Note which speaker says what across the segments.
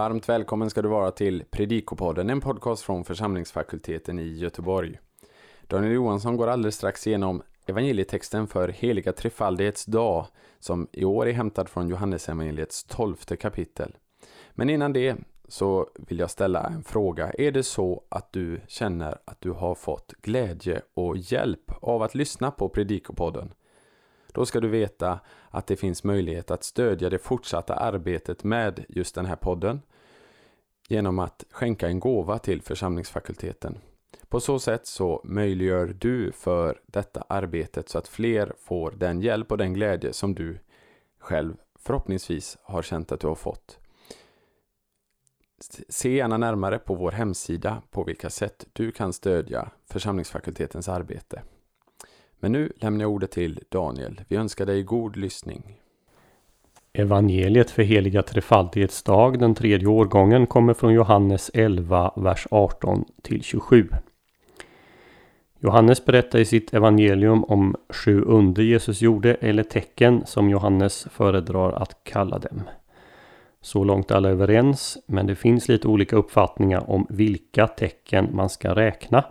Speaker 1: Varmt välkommen ska du vara till Predikopodden, en podcast från församlingsfakulteten i Göteborg. Daniel Johansson går alldeles strax igenom evangelietexten för heliga trefaldighets dag, som i år är hämtad från Johannesevangeliets tolfte kapitel. Men innan det så vill jag ställa en fråga. Är det så att du känner att du har fått glädje och hjälp av att lyssna på Predikopodden? Då ska du veta att det finns möjlighet att stödja det fortsatta arbetet med just den här podden genom att skänka en gåva till församlingsfakulteten. På så sätt så möjliggör du för detta arbetet så att fler får den hjälp och den glädje som du själv förhoppningsvis har känt att du har fått. Se gärna närmare på vår hemsida på vilka sätt du kan stödja församlingsfakultetens arbete. Men nu lämnar jag ordet till Daniel. Vi önskar dig god lyssning.
Speaker 2: Evangeliet för heliga trefaldighets dag, den tredje årgången, kommer från Johannes 11, vers 18 till 27. Johannes berättar i sitt evangelium om sju under Jesus gjorde, eller tecken som Johannes föredrar att kalla dem. Så långt alla överens, men det finns lite olika uppfattningar om vilka tecken man ska räkna.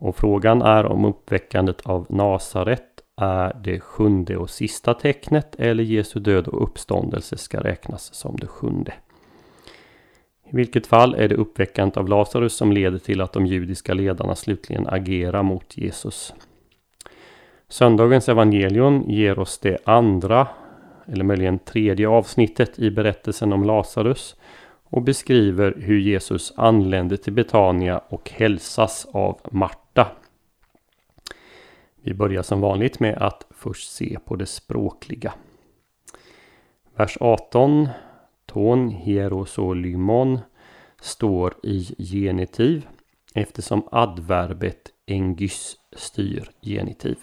Speaker 2: Och frågan är om uppväckandet av Nasaret är det sjunde och sista tecknet eller Jesu död och uppståndelse ska räknas som det sjunde. I vilket fall är det uppväckandet av Lazarus som leder till att de judiska ledarna slutligen agerar mot Jesus. Söndagens evangelium ger oss det andra, eller möjligen tredje avsnittet i berättelsen om Lazarus och beskriver hur Jesus anlände till Betania och hälsas av Marta. Vi börjar som vanligt med att först se på det språkliga. Vers 18 Ton hierosolymon står i genitiv eftersom adverbet engys styr genitiv.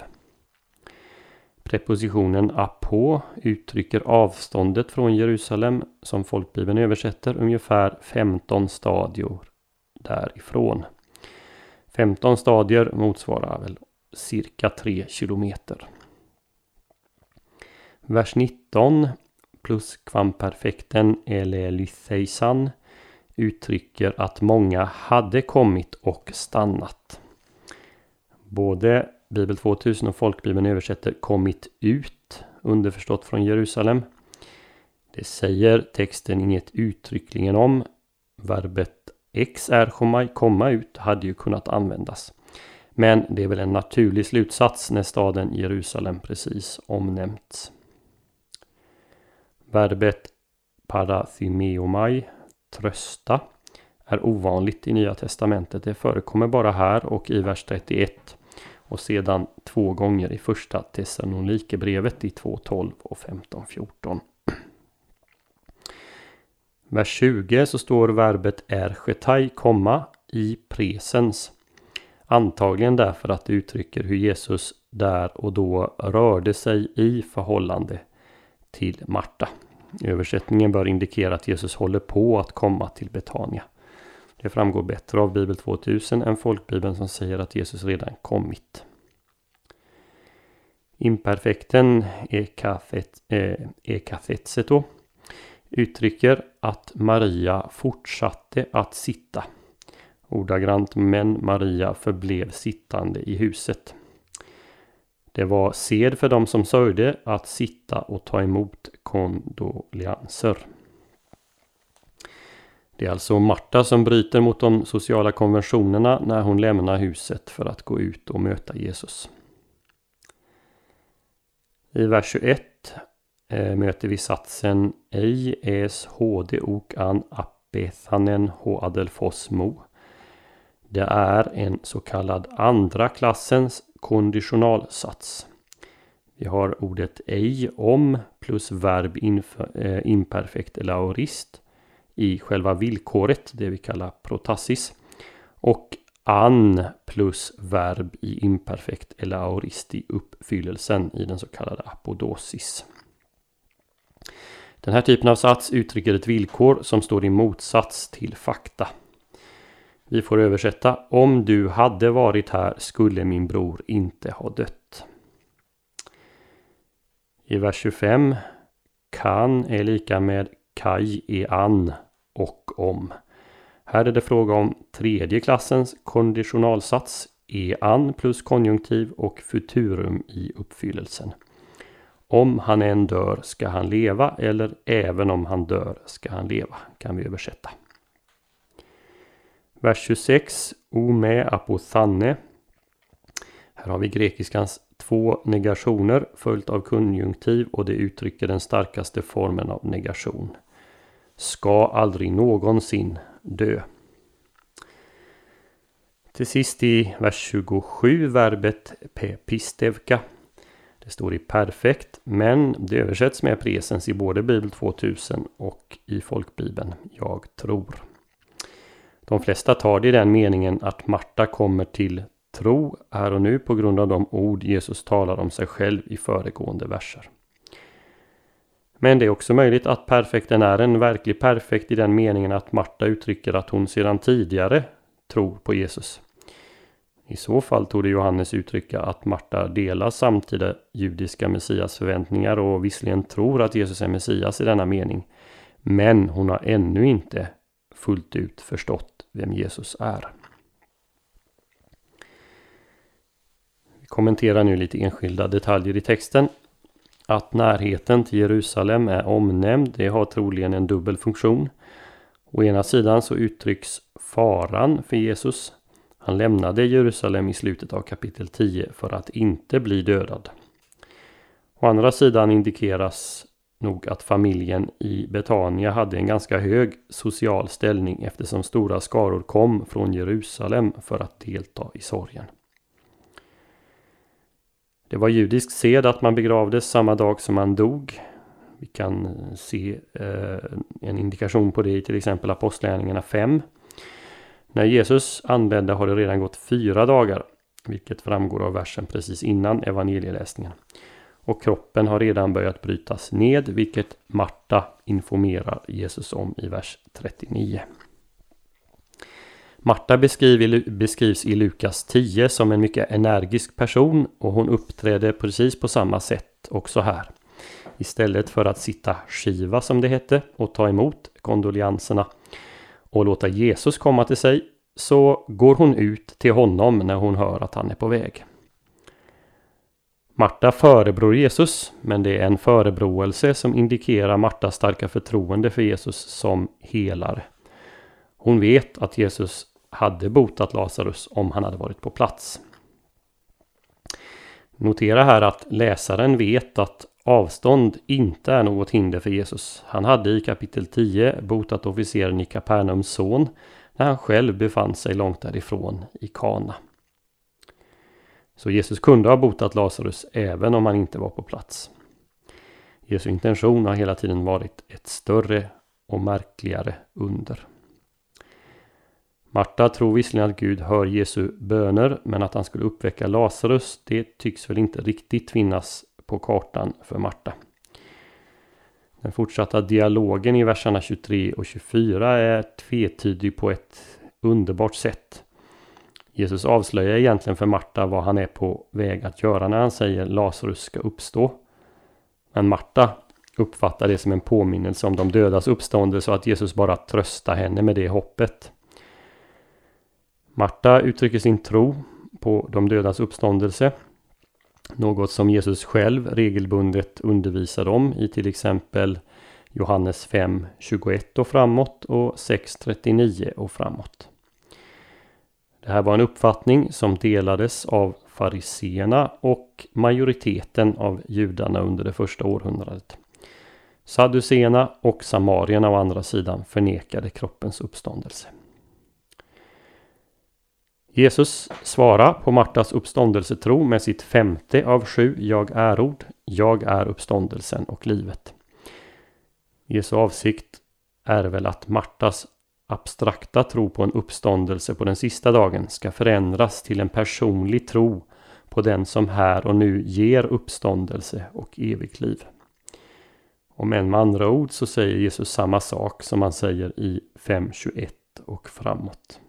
Speaker 2: Prepositionen apå uttrycker avståndet från Jerusalem som folkbibeln översätter ungefär 15 stadier därifrån. 15 stadier motsvarar väl cirka 3 kilometer. Vers 19 plus kvamperfekten elelytheisan uttrycker att många hade kommit och stannat. Både Bibel 2000 och Folkbibeln översätter kommit ut, underförstått från Jerusalem. Det säger texten inget uttryckligen om. Verbet ex erchomai, komma ut, hade ju kunnat användas. Men det är väl en naturlig slutsats när staden Jerusalem precis omnämnts. Verbet parathymeomai, trösta, är ovanligt i Nya Testamentet. Det förekommer bara här och i vers 31 och sedan två gånger i första Thessalonikerbrevet i 2.12 och 15.14. Vers 20 så står verbet erchetai komma i presens. Antagligen därför att det uttrycker hur Jesus där och då rörde sig i förhållande till Marta. Översättningen bör indikera att Jesus håller på att komma till Betania. Det framgår bättre av Bibel 2000 än folkbibeln som säger att Jesus redan kommit. Imperfekten eh, ekafetseto eh, uttrycker att Maria fortsatte att sitta. Ordagrant, men Maria förblev sittande i huset. Det var sed för dem som sörjde att sitta och ta emot kondolianser. Det är alltså Marta som bryter mot de sociala konventionerna när hon lämnar huset för att gå ut och möta Jesus. I vers 21 eh, möter vi satsen Ej es hd ok an apethanen ho adelfos mo. Det är en så kallad andra klassens konditionalsats. Vi har ordet ej om plus verb eh, imperfekt eller aorist i själva villkoret, det vi kallar protassis. Och an plus verb i imperfekt eller aorist i uppfyllelsen i den så kallade apodosis. Den här typen av sats uttrycker ett villkor som står i motsats till fakta. Vi får översätta Om du hade varit här skulle min bror inte ha dött. I vers 25 Kan är lika med kaj är an och om. Här är det fråga om tredje klassens konditionalsats e-an plus konjunktiv och futurum i uppfyllelsen. Om han än dör ska han leva eller även om han dör ska han leva kan vi översätta. Vers 26 Ome apothanne. Här har vi grekiskans två negationer följt av konjunktiv och det uttrycker den starkaste formen av negation. Ska aldrig någonsin dö. Till sist i vers 27 verbet pepistevka. Det står i perfekt men det översätts med presens i både Bibel 2000 och i folkbibeln Jag tror. De flesta tar det i den meningen att Marta kommer till tro här och nu på grund av de ord Jesus talar om sig själv i föregående verser. Men det är också möjligt att perfekten är en verklig perfekt i den meningen att Marta uttrycker att hon sedan tidigare tror på Jesus. I så fall tog det Johannes uttrycka att Marta delar samtida judiska Messias förväntningar och visserligen tror att Jesus är Messias i denna mening. Men hon har ännu inte fullt ut förstått vem Jesus är. Vi kommenterar nu lite enskilda detaljer i texten. Att närheten till Jerusalem är omnämnd, det har troligen en dubbel funktion. Å ena sidan så uttrycks faran för Jesus. Han lämnade Jerusalem i slutet av kapitel 10 för att inte bli dödad. Å andra sidan indikeras nog att familjen i Betania hade en ganska hög social ställning eftersom stora skaror kom från Jerusalem för att delta i sorgen. Det var judisk sed att man begravdes samma dag som man dog. Vi kan eh, se eh, en indikation på det i till exempel Apostlagärningarna 5. När Jesus anlände har det redan gått fyra dagar, vilket framgår av versen precis innan evangelieläsningen. Och kroppen har redan börjat brytas ned, vilket Marta informerar Jesus om i vers 39. Marta beskrivs i Lukas 10 som en mycket energisk person och hon uppträder precis på samma sätt också här. Istället för att sitta skiva som det hette och ta emot kondolianserna och låta Jesus komma till sig så går hon ut till honom när hon hör att han är på väg. Marta förebror Jesus, men det är en förebråelse som indikerar Martas starka förtroende för Jesus som helare. Hon vet att Jesus hade botat Lazarus om han hade varit på plats. Notera här att läsaren vet att avstånd inte är något hinder för Jesus. Han hade i kapitel 10 botat officeren i Kapernaums son när han själv befann sig långt därifrån i Kana. Så Jesus kunde ha botat Lazarus även om han inte var på plats. Jesu intention har hela tiden varit ett större och märkligare under. Marta tror visserligen att Gud hör Jesu böner men att han skulle uppväcka Lazarus det tycks väl inte riktigt finnas på kartan för Marta. Den fortsatta dialogen i verserna 23 och 24 är tvetydig på ett underbart sätt. Jesus avslöjar egentligen för Marta vad han är på väg att göra när han säger Lazarus ska uppstå. Men Marta uppfattar det som en påminnelse om de dödas uppståndelse och att Jesus bara tröstar henne med det hoppet. Marta uttrycker sin tro på de dödas uppståndelse. Något som Jesus själv regelbundet undervisar om i till exempel Johannes 5.21 och framåt och 6.39 och framåt. Det här var en uppfattning som delades av fariseerna och majoriteten av judarna under det första århundradet. Sadduceerna och samarierna å andra sidan förnekade kroppens uppståndelse. Jesus svarar på Martas uppståndelsetro med sitt femte av sju Jag är-ord. Jag är uppståndelsen och livet. Jesu avsikt är väl att Martas abstrakta tro på en uppståndelse på den sista dagen ska förändras till en personlig tro på den som här och nu ger uppståndelse och evigt liv. Om än med andra ord så säger Jesus samma sak som han säger i 5.21 och framåt.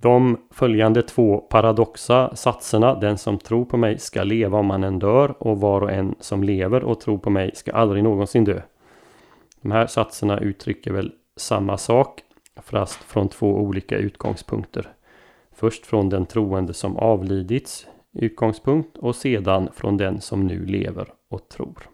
Speaker 2: De följande två paradoxa satserna, den som tror på mig ska leva om han än dör och var och en som lever och tror på mig ska aldrig någonsin dö. De här satserna uttrycker väl samma sak fast från två olika utgångspunkter. Först från den troende som avlidits utgångspunkt och sedan från den som nu lever och tror.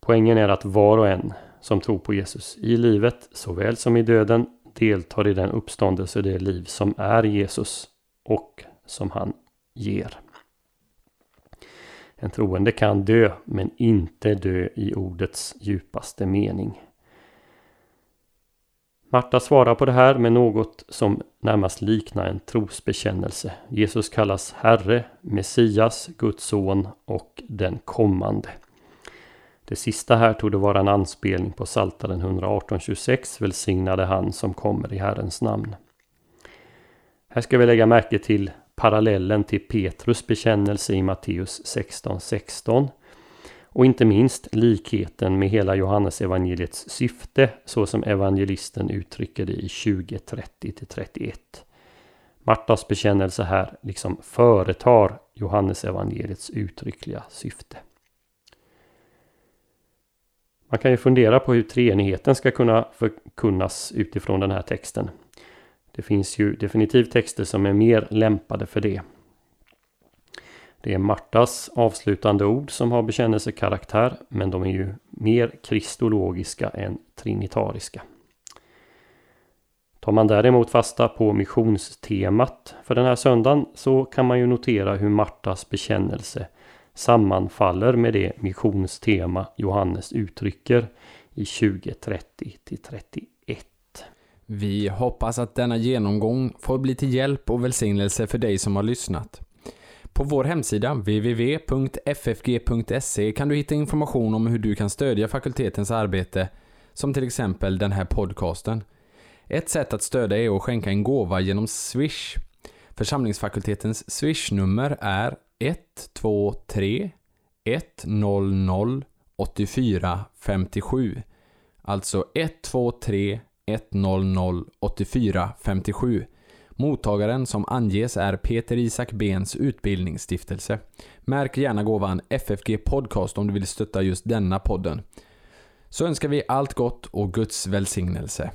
Speaker 2: Poängen är att var och en som tror på Jesus i livet såväl som i döden deltar i den uppståndelse och det liv som är Jesus och som han ger. En troende kan dö men inte dö i ordets djupaste mening. Marta svarar på det här med något som närmast liknar en trosbekännelse. Jesus kallas Herre, Messias, Guds son och den kommande. Det sista här tog det vara en anspelning på Saltaren 118.26 Välsignade han som kommer i Herrens namn. Här ska vi lägga märke till parallellen till Petrus bekännelse i Matteus 16.16 16, och inte minst likheten med hela Johannes evangeliets syfte så som evangelisten uttrycker det i 20.30-31. Martas bekännelse här liksom företar Johannes evangeliets uttryckliga syfte. Man kan ju fundera på hur treenigheten ska kunna förkunnas utifrån den här texten. Det finns ju definitivt texter som är mer lämpade för det. Det är Martas avslutande ord som har bekännelsekaraktär men de är ju mer kristologiska än trinitariska. Tar man däremot fasta på missionstemat för den här söndagen så kan man ju notera hur Martas bekännelse sammanfaller med det missionstema Johannes uttrycker i 2030 31.
Speaker 1: Vi hoppas att denna genomgång får bli till hjälp och välsignelse för dig som har lyssnat. På vår hemsida www.ffg.se kan du hitta information om hur du kan stödja fakultetens arbete, som till exempel den här podcasten. Ett sätt att stödja är att skänka en gåva genom Swish. Församlingsfakultetens Swish-nummer är 123 100 84 57. Alltså 123 1008457. Mottagaren som anges är Peter Isak Bens utbildningsstiftelse. Märk gärna gåvan FFG Podcast om du vill stötta just denna podden. Så önskar vi allt gott och Guds välsignelse.